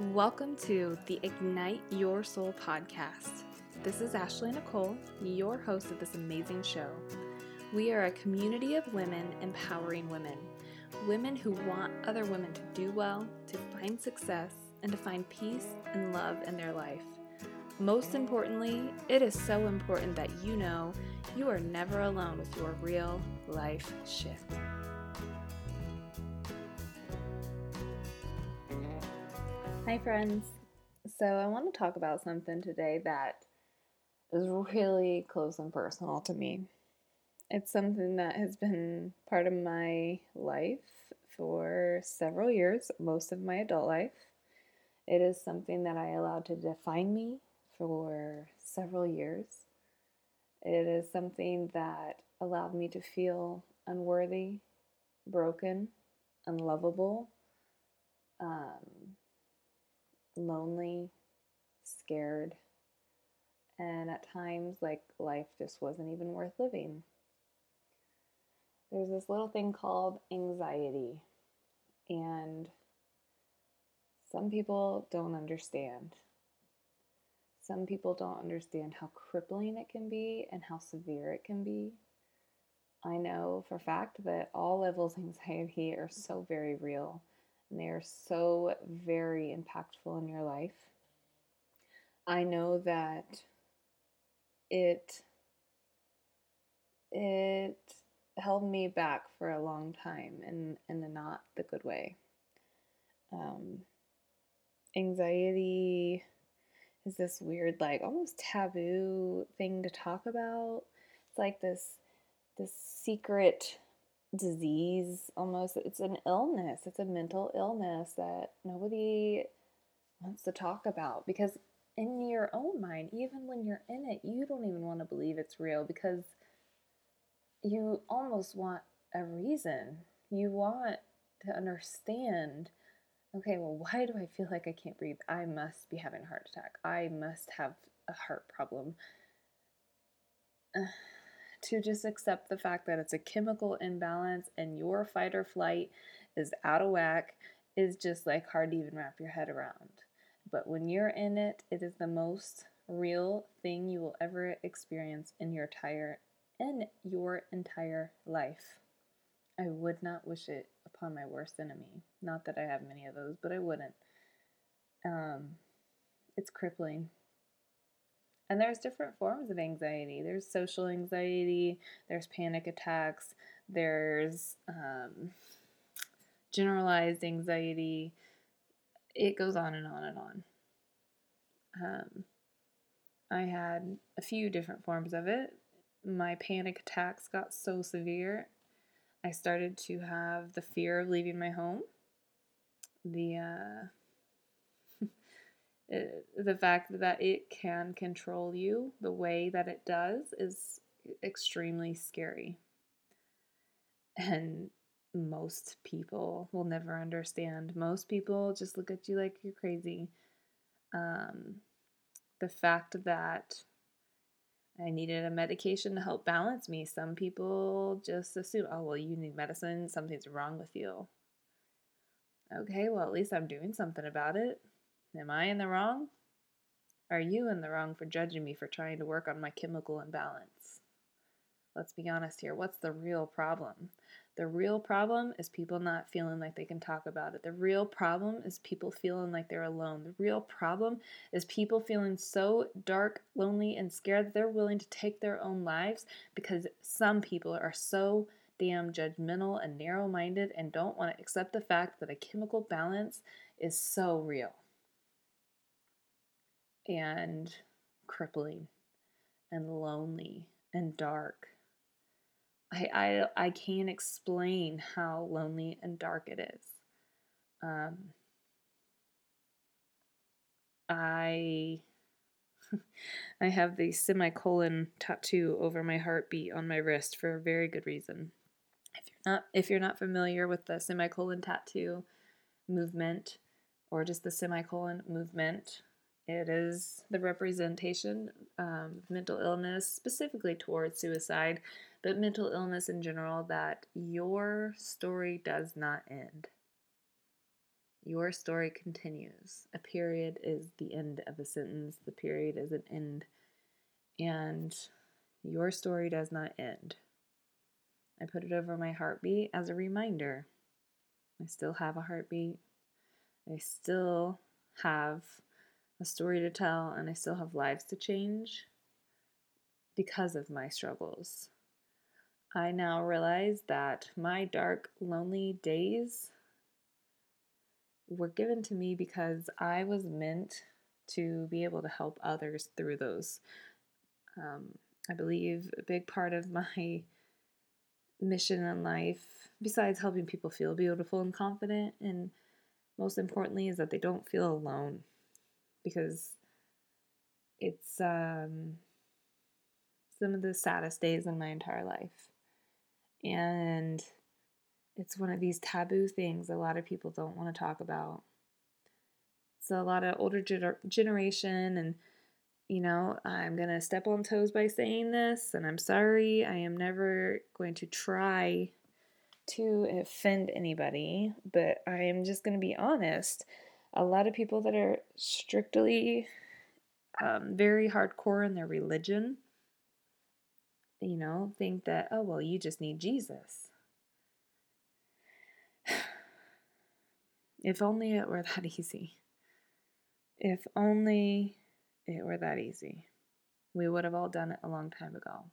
Welcome to the Ignite Your Soul podcast. This is Ashley Nicole, your host of this amazing show. We are a community of women empowering women, women who want other women to do well, to find success, and to find peace and love in their life. Most importantly, it is so important that you know you are never alone with your real life shift. Hi, friends. So, I want to talk about something today that is really close and personal to me. It's something that has been part of my life for several years, most of my adult life. It is something that I allowed to define me for several years. It is something that allowed me to feel unworthy, broken, unlovable, um, lonely, scared, and at times like life just wasn't even worth living. There's this little thing called anxiety, and some people don't understand. Some people don't understand how crippling it can be and how severe it can be. I know for fact that all levels of anxiety are so very real and they are so very impactful in your life. I know that it it held me back for a long time and in not the good way. Um, anxiety is this weird, like almost taboo thing to talk about. It's like this this secret disease almost. It's an illness. It's a mental illness that nobody wants to talk about because in your own mind even when you're in it you don't even want to believe it's real because you almost want a reason. You want to understand okay well why do i feel like i can't breathe? I must be having a heart attack. I must have a heart problem to just accept the fact that it's a chemical imbalance and your fight or flight is out of whack is just like hard to even wrap your head around. But when you're in it, it is the most real thing you will ever experience in your entire in your entire life. I would not wish it upon my worst enemy. Not that I have many of those, but I wouldn't. Um, it's crippling. And there's different forms of anxiety. There's social anxiety, there's panic attacks, there's um, generalized anxiety. It goes on and on and on. Um, I had a few different forms of it. My panic attacks got so severe, I started to have the fear of leaving my home. The uh, the fact that it can control you the way that it does is extremely scary. And most people will never understand. Most people just look at you like you're crazy. Um, the fact that I needed a medication to help balance me. Some people just assume, oh, well, you need medicine, something's wrong with you. Okay, well, at least I'm doing something about it. Am I in the wrong? Are you in the wrong for judging me for trying to work on my chemical imbalance? Let's be honest here. What's the real problem? The real problem is people not feeling like they can talk about it. The real problem is people feeling like they're alone. The real problem is people feeling so dark, lonely, and scared that they're willing to take their own lives because some people are so damn judgmental and narrow minded and don't want to accept the fact that a chemical balance is so real and crippling and lonely and dark. I, I, I can't explain how lonely and dark it is. Um, I I have the semicolon tattoo over my heartbeat on my wrist for a very good reason. If you're not if you're not familiar with the semicolon tattoo movement or just the semicolon movement, it is the representation um, of mental illness, specifically towards suicide, but mental illness in general, that your story does not end. Your story continues. A period is the end of a sentence, the period is an end. And your story does not end. I put it over my heartbeat as a reminder. I still have a heartbeat. I still have a story to tell, and I still have lives to change because of my struggles. I now realize that my dark, lonely days were given to me because I was meant to be able to help others through those. Um, I believe a big part of my mission in life, besides helping people feel beautiful and confident, and most importantly, is that they don't feel alone because it's um, some of the saddest days in my entire life. And it's one of these taboo things a lot of people don't want to talk about. So, a lot of older gener- generation, and you know, I'm going to step on toes by saying this, and I'm sorry. I am never going to try to offend anybody, but I am just going to be honest. A lot of people that are strictly um, very hardcore in their religion, you know, think that, oh, well, you just need Jesus. If only it were that easy. If only it were that easy. We would have all done it a long time ago.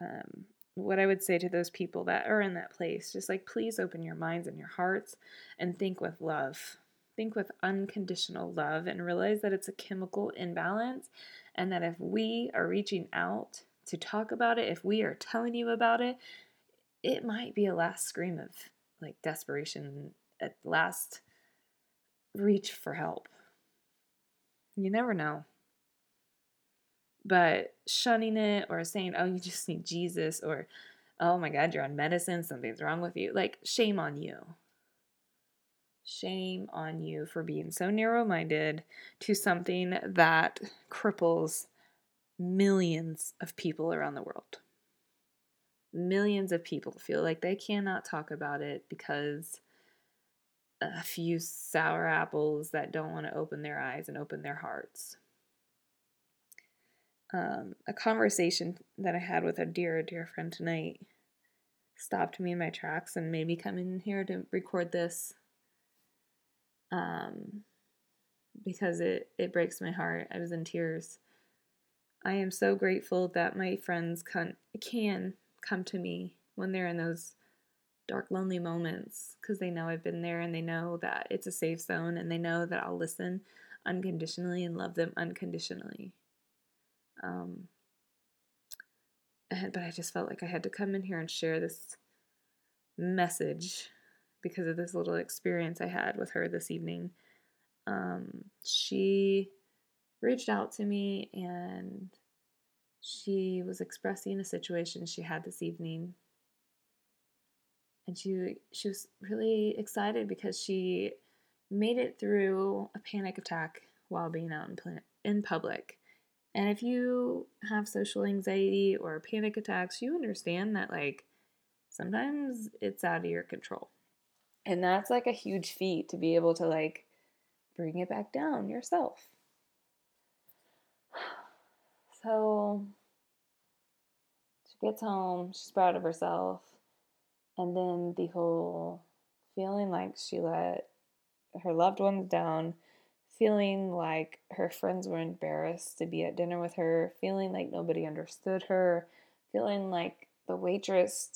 Um, what I would say to those people that are in that place, just like please open your minds and your hearts and think with love. Think with unconditional love and realize that it's a chemical imbalance and that if we are reaching out to talk about it, if we are telling you about it, it might be a last scream of like desperation at last reach for help. You never know. But shunning it or saying, oh, you just need Jesus or, oh my God, you're on medicine, something's wrong with you, like, shame on you. Shame on you for being so narrow minded to something that cripples millions of people around the world millions of people feel like they cannot talk about it because a few sour apples that don't want to open their eyes and open their hearts. Um, a conversation that I had with a dear, dear friend tonight stopped me in my tracks and made me come in here to record this um, because it, it breaks my heart. I was in tears. I am so grateful that my friends can, can come to me when they're in those dark, lonely moments because they know I've been there and they know that it's a safe zone and they know that I'll listen unconditionally and love them unconditionally. Um, and, but I just felt like I had to come in here and share this message because of this little experience I had with her this evening. Um, she reached out to me and she was expressing a situation she had this evening and she she was really excited because she made it through a panic attack while being out in, in public. And if you have social anxiety or panic attacks, you understand that like sometimes it's out of your control. And that's like a huge feat to be able to like bring it back down yourself. So she gets home, she's proud of herself, and then the whole feeling like she let her loved ones down, feeling like her friends were embarrassed to be at dinner with her, feeling like nobody understood her, feeling like the waitress,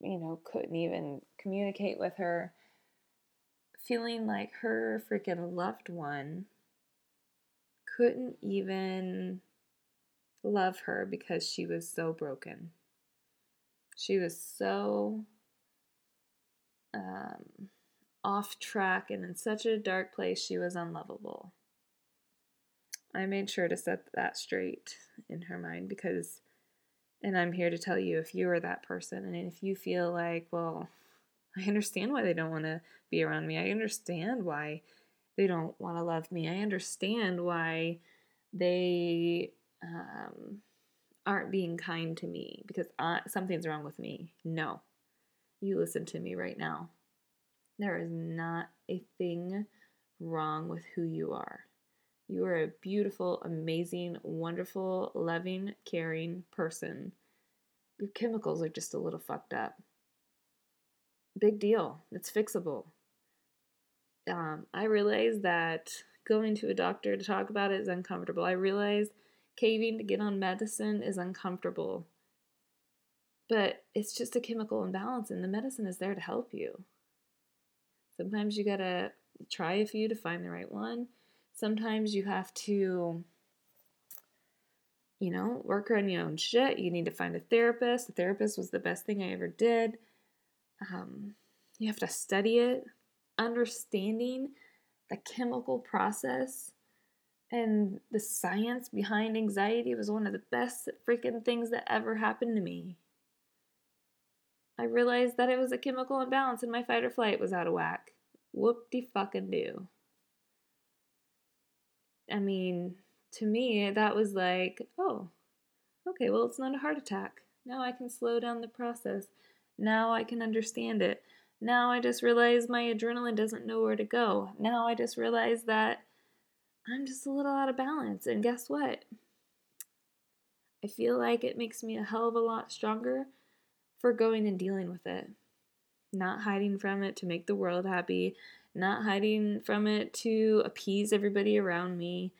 you know, couldn't even communicate with her, feeling like her freaking loved one couldn't even love her because she was so broken. She was so um, off track and in such a dark place, she was unlovable. I made sure to set that straight in her mind because, and I'm here to tell you if you are that person and if you feel like, well, I understand why they don't want to be around me. I understand why they don't want to love me. I understand why they um, aren't being kind to me because I, something's wrong with me. No. You listen to me right now. There is not a thing wrong with who you are. You are a beautiful, amazing, wonderful, loving, caring person. Your chemicals are just a little fucked up. Big deal. It's fixable. Um, I realize that going to a doctor to talk about it is uncomfortable. I realize caving to get on medicine is uncomfortable. But it's just a chemical imbalance, and the medicine is there to help you. Sometimes you gotta try a few to find the right one. Sometimes you have to you know work on your own shit. You need to find a therapist. A therapist was the best thing i ever did. Um, you have to study it. Understanding the chemical process and the science behind anxiety was one of the best freaking things that ever happened to me i realized that it was a chemical imbalance and my fight or flight was out of whack whoop de fucking do I mean, to me, that was like, oh, okay, well, it's not a heart attack. Now I can slow down the process. Now I can understand it. Now I just realize my adrenaline doesn't know where to go. Now I just realize that I'm just a little out of balance. And guess what? I feel like it makes me a hell of a lot stronger for going and dealing with it. Not hiding from it to make the world happy, not hiding from it to appease everybody around me,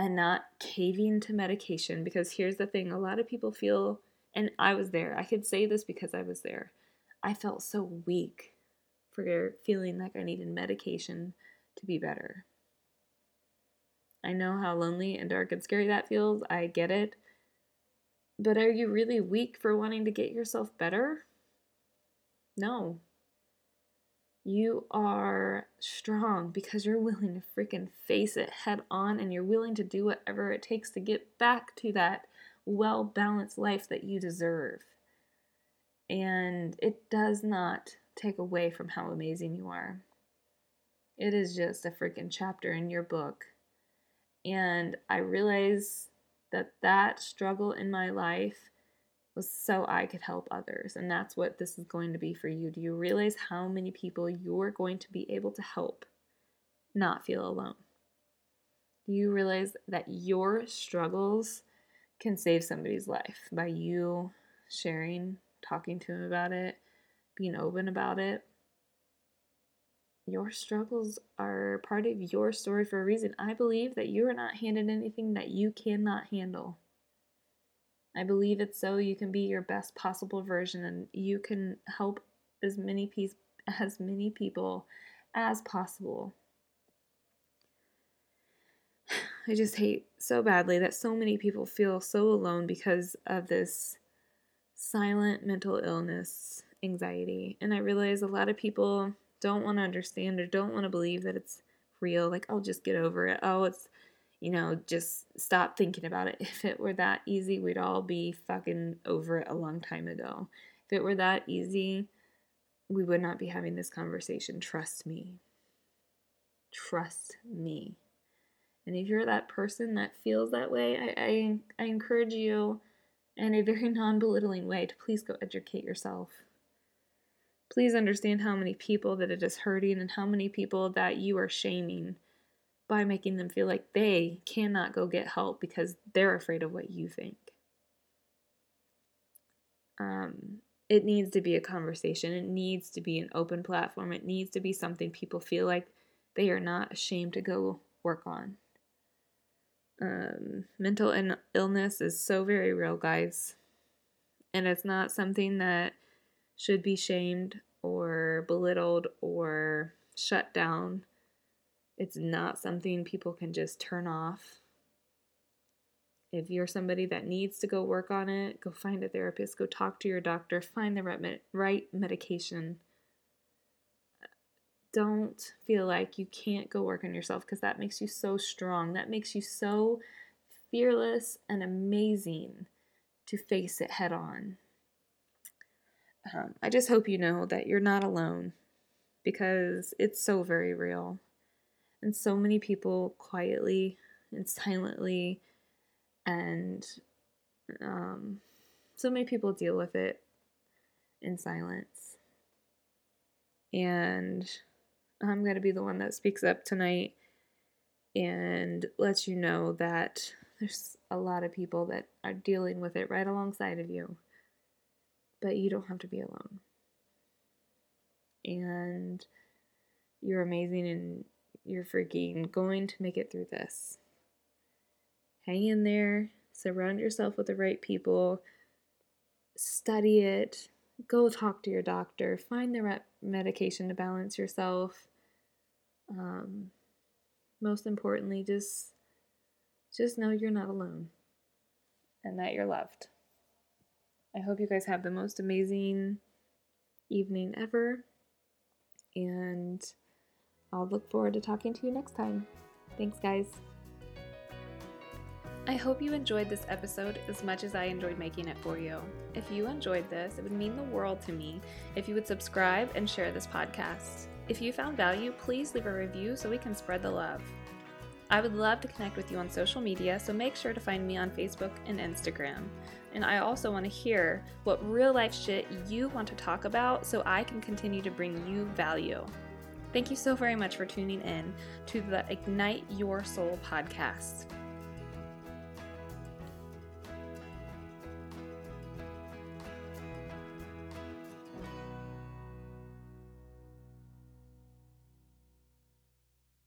and not caving to medication. Because here's the thing a lot of people feel, and I was there, I could say this because I was there. I felt so weak for feeling like I needed medication to be better. I know how lonely and dark and scary that feels. I get it. But are you really weak for wanting to get yourself better? No. You are strong because you're willing to freaking face it head on and you're willing to do whatever it takes to get back to that well balanced life that you deserve. And it does not take away from how amazing you are. It is just a freaking chapter in your book. And I realize that that struggle in my life was so I could help others. And that's what this is going to be for you. Do you realize how many people you're going to be able to help not feel alone? Do you realize that your struggles can save somebody's life by you sharing, talking to them about it, being open about it? Your struggles are part of your story for a reason. I believe that you are not handed anything that you cannot handle. I believe it's so you can be your best possible version and you can help as many pe- as many people as possible. I just hate so badly that so many people feel so alone because of this silent mental illness, anxiety. And I realize a lot of people don't want to understand or don't want to believe that it's real. Like, I'll just get over it. Oh, it's you know, just stop thinking about it. If it were that easy, we'd all be fucking over it a long time ago. If it were that easy, we would not be having this conversation. Trust me. Trust me. And if you're that person that feels that way, I, I, I encourage you in a very non belittling way to please go educate yourself. Please understand how many people that it is hurting and how many people that you are shaming by making them feel like they cannot go get help because they're afraid of what you think. Um, it needs to be a conversation. It needs to be an open platform. It needs to be something people feel like they are not ashamed to go work on. Um, mental illness is so very real, guys. And it's not something that should be shamed or belittled or shut down. It's not something people can just turn off. If you're somebody that needs to go work on it, go find a therapist, go talk to your doctor, find the right, med- right medication. Don't feel like you can't go work on yourself because that makes you so strong. That makes you so fearless and amazing to face it head on. Um, I just hope you know that you're not alone because it's so very real. And so many people quietly and silently, and um, so many people deal with it in silence. And I'm going to be the one that speaks up tonight and lets you know that there's a lot of people that are dealing with it right alongside of you. But you don't have to be alone. And you're amazing and you're freaking going to make it through this. Hang in there, surround yourself with the right people, study it, go talk to your doctor, find the right medication to balance yourself. Um, most importantly, just just know you're not alone and that you're loved. I hope you guys have the most amazing evening ever, and I'll look forward to talking to you next time. Thanks, guys. I hope you enjoyed this episode as much as I enjoyed making it for you. If you enjoyed this, it would mean the world to me if you would subscribe and share this podcast. If you found value, please leave a review so we can spread the love. I would love to connect with you on social media, so make sure to find me on Facebook and Instagram. And I also want to hear what real life shit you want to talk about so I can continue to bring you value. Thank you so very much for tuning in to the Ignite Your Soul podcast.